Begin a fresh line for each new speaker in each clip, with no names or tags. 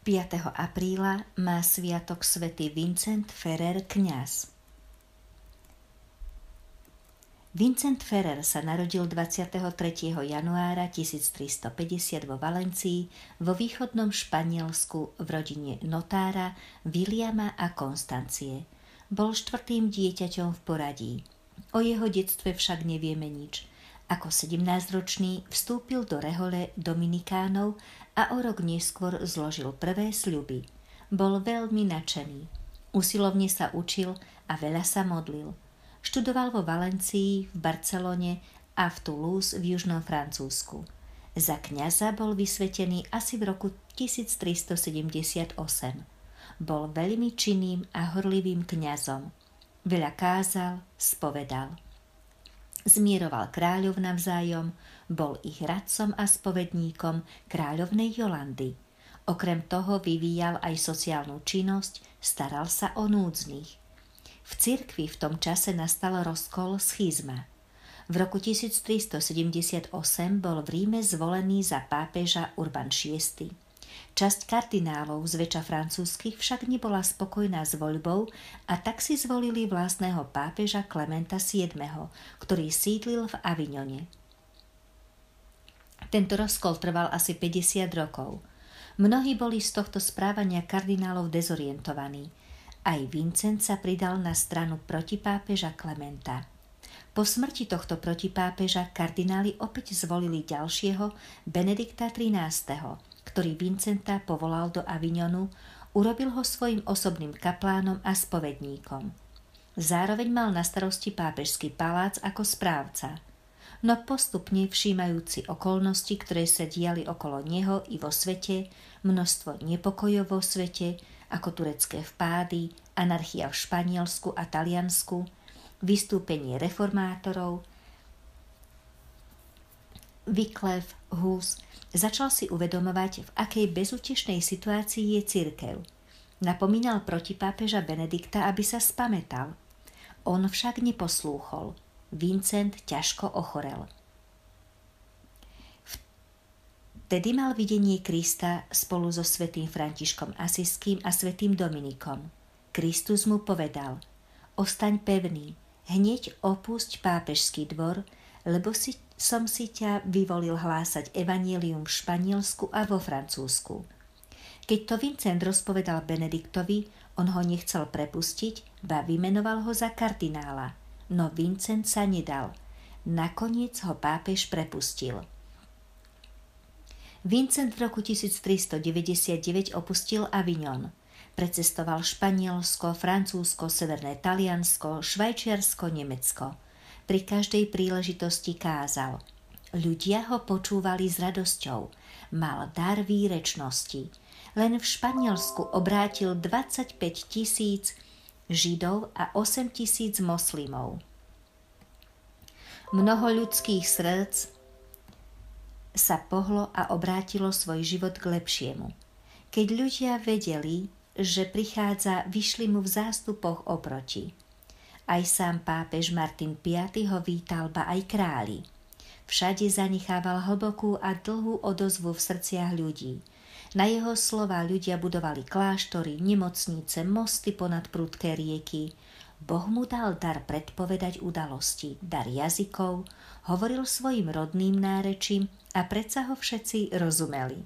5. apríla má sviatok svätý Vincent Ferrer kňaz. Vincent Ferrer sa narodil 23. januára 1350 vo Valencii vo východnom Španielsku v rodine notára Williama a Konstancie. Bol štvrtým dieťaťom v poradí. O jeho detstve však nevieme nič. Ako 17-ročný vstúpil do rehole Dominikánov a o rok neskôr zložil prvé sľuby. Bol veľmi nadšený. Usilovne sa učil a veľa sa modlil. Študoval vo Valencii, v Barcelone a v Toulouse v južnom Francúzsku. Za kňaza bol vysvetený asi v roku 1378. Bol veľmi činným a horlivým kňazom. Veľa kázal, spovedal. Zmieroval kráľov navzájom, bol ich radcom a spovedníkom kráľovnej Jolandy. Okrem toho vyvíjal aj sociálnu činnosť, staral sa o núdznych. V cirkvi v tom čase nastal rozkol schizma. V roku 1378 bol v Ríme zvolený za pápeža Urban VI. Časť kardinálov, zväčša francúzskych, však nebola spokojná s voľbou a tak si zvolili vlastného pápeža Klementa VII, ktorý sídlil v Avignone. Tento rozkol trval asi 50 rokov. Mnohí boli z tohto správania kardinálov dezorientovaní. Aj Vincent sa pridal na stranu protipápeža Klementa. Po smrti tohto protipápeža kardináli opäť zvolili ďalšieho Benedikta XIII ktorý Vincenta povolal do Avignonu, urobil ho svojim osobným kaplánom a spovedníkom. Zároveň mal na starosti pápežský palác ako správca. No postupne všímajúci okolnosti, ktoré sa diali okolo neho i vo svete, množstvo nepokojov vo svete, ako turecké vpády, anarchia v Španielsku a Taliansku, vystúpenie reformátorov, Wycliffe, Hus, Začal si uvedomovať, v akej bezutešnej situácii je cirkev. Napomínal proti pápeža Benedikta, aby sa spametal. On však neposlúchol. Vincent ťažko ochorel. Vtedy mal videnie Krista spolu so svetým Františkom Asiským a svetým Dominikom. Kristus mu povedal, ostaň pevný, hneď opusť pápežský dvor, lebo si som si ťa vyvolil hlásať evanielium v Španielsku a vo Francúzsku. Keď to Vincent rozpovedal Benediktovi, on ho nechcel prepustiť, ba vymenoval ho za kardinála, no Vincent sa nedal. Nakoniec ho pápež prepustil. Vincent v roku 1399 opustil Avignon. Precestoval Španielsko, Francúzsko, Severné Taliansko, Švajčiarsko, Nemecko – pri každej príležitosti kázal. Ľudia ho počúvali s radosťou. Mal dar výrečnosti. Len v Španielsku obrátil 25 tisíc židov a 8 tisíc moslimov. Mnoho ľudských srdc sa pohlo a obrátilo svoj život k lepšiemu. Keď ľudia vedeli, že prichádza, vyšli mu v zástupoch oproti. Aj sám pápež Martin V ho vítal ba aj králi. Všade zanechával hlbokú a dlhú odozvu v srdciach ľudí. Na jeho slova ľudia budovali kláštory, nemocnice, mosty ponad prudké rieky. Boh mu dal dar predpovedať udalosti, dar jazykov, hovoril svojim rodným nárečím a predsa ho všetci rozumeli.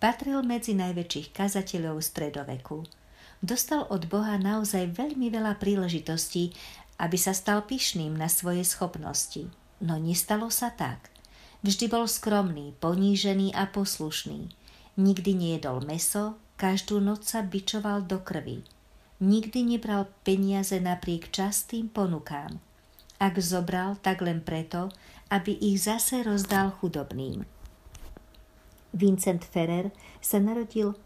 Patril medzi najväčších kazateľov stredoveku dostal od Boha naozaj veľmi veľa príležitostí, aby sa stal pyšným na svoje schopnosti. No nestalo sa tak. Vždy bol skromný, ponížený a poslušný. Nikdy nejedol meso, každú noc sa bičoval do krvi. Nikdy nebral peniaze napriek častým ponukám. Ak zobral, tak len preto, aby ich zase rozdal chudobným. Vincent Ferrer sa narodil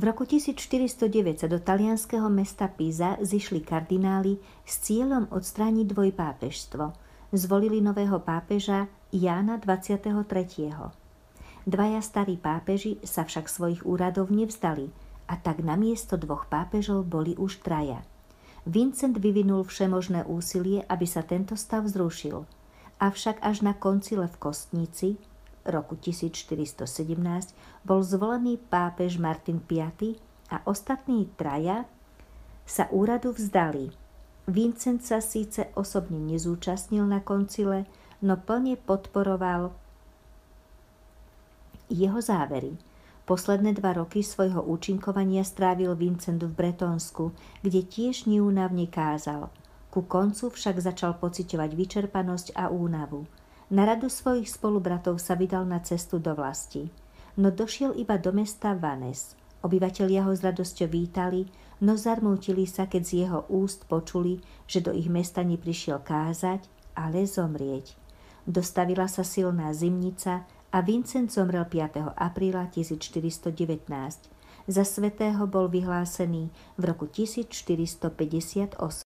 v roku 1409 sa do talianského mesta Pisa zišli kardináli s cieľom odstrániť dvojpápežstvo. Zvolili nového pápeža Jána 23. Dvaja starí pápeži sa však svojich úradov nevzdali a tak na miesto dvoch pápežov boli už traja. Vincent vyvinul všemožné úsilie, aby sa tento stav zrušil. Avšak až na koncile v Kostnici roku 1417 bol zvolený pápež Martin V a ostatní traja sa úradu vzdali. Vincent sa síce osobne nezúčastnil na koncile, no plne podporoval jeho závery. Posledné dva roky svojho účinkovania strávil Vincent v Bretonsku, kde tiež neúnavne kázal. Ku koncu však začal pociťovať vyčerpanosť a únavu. Na radu svojich spolubratov sa vydal na cestu do vlasti. No došiel iba do mesta Vanes. Obyvatelia ho s radosťou vítali, no zarmútili sa, keď z jeho úst počuli, že do ich mesta neprišiel kázať, ale zomrieť. Dostavila sa silná zimnica a Vincent zomrel 5. apríla 1419. Za svetého bol vyhlásený v roku 1458.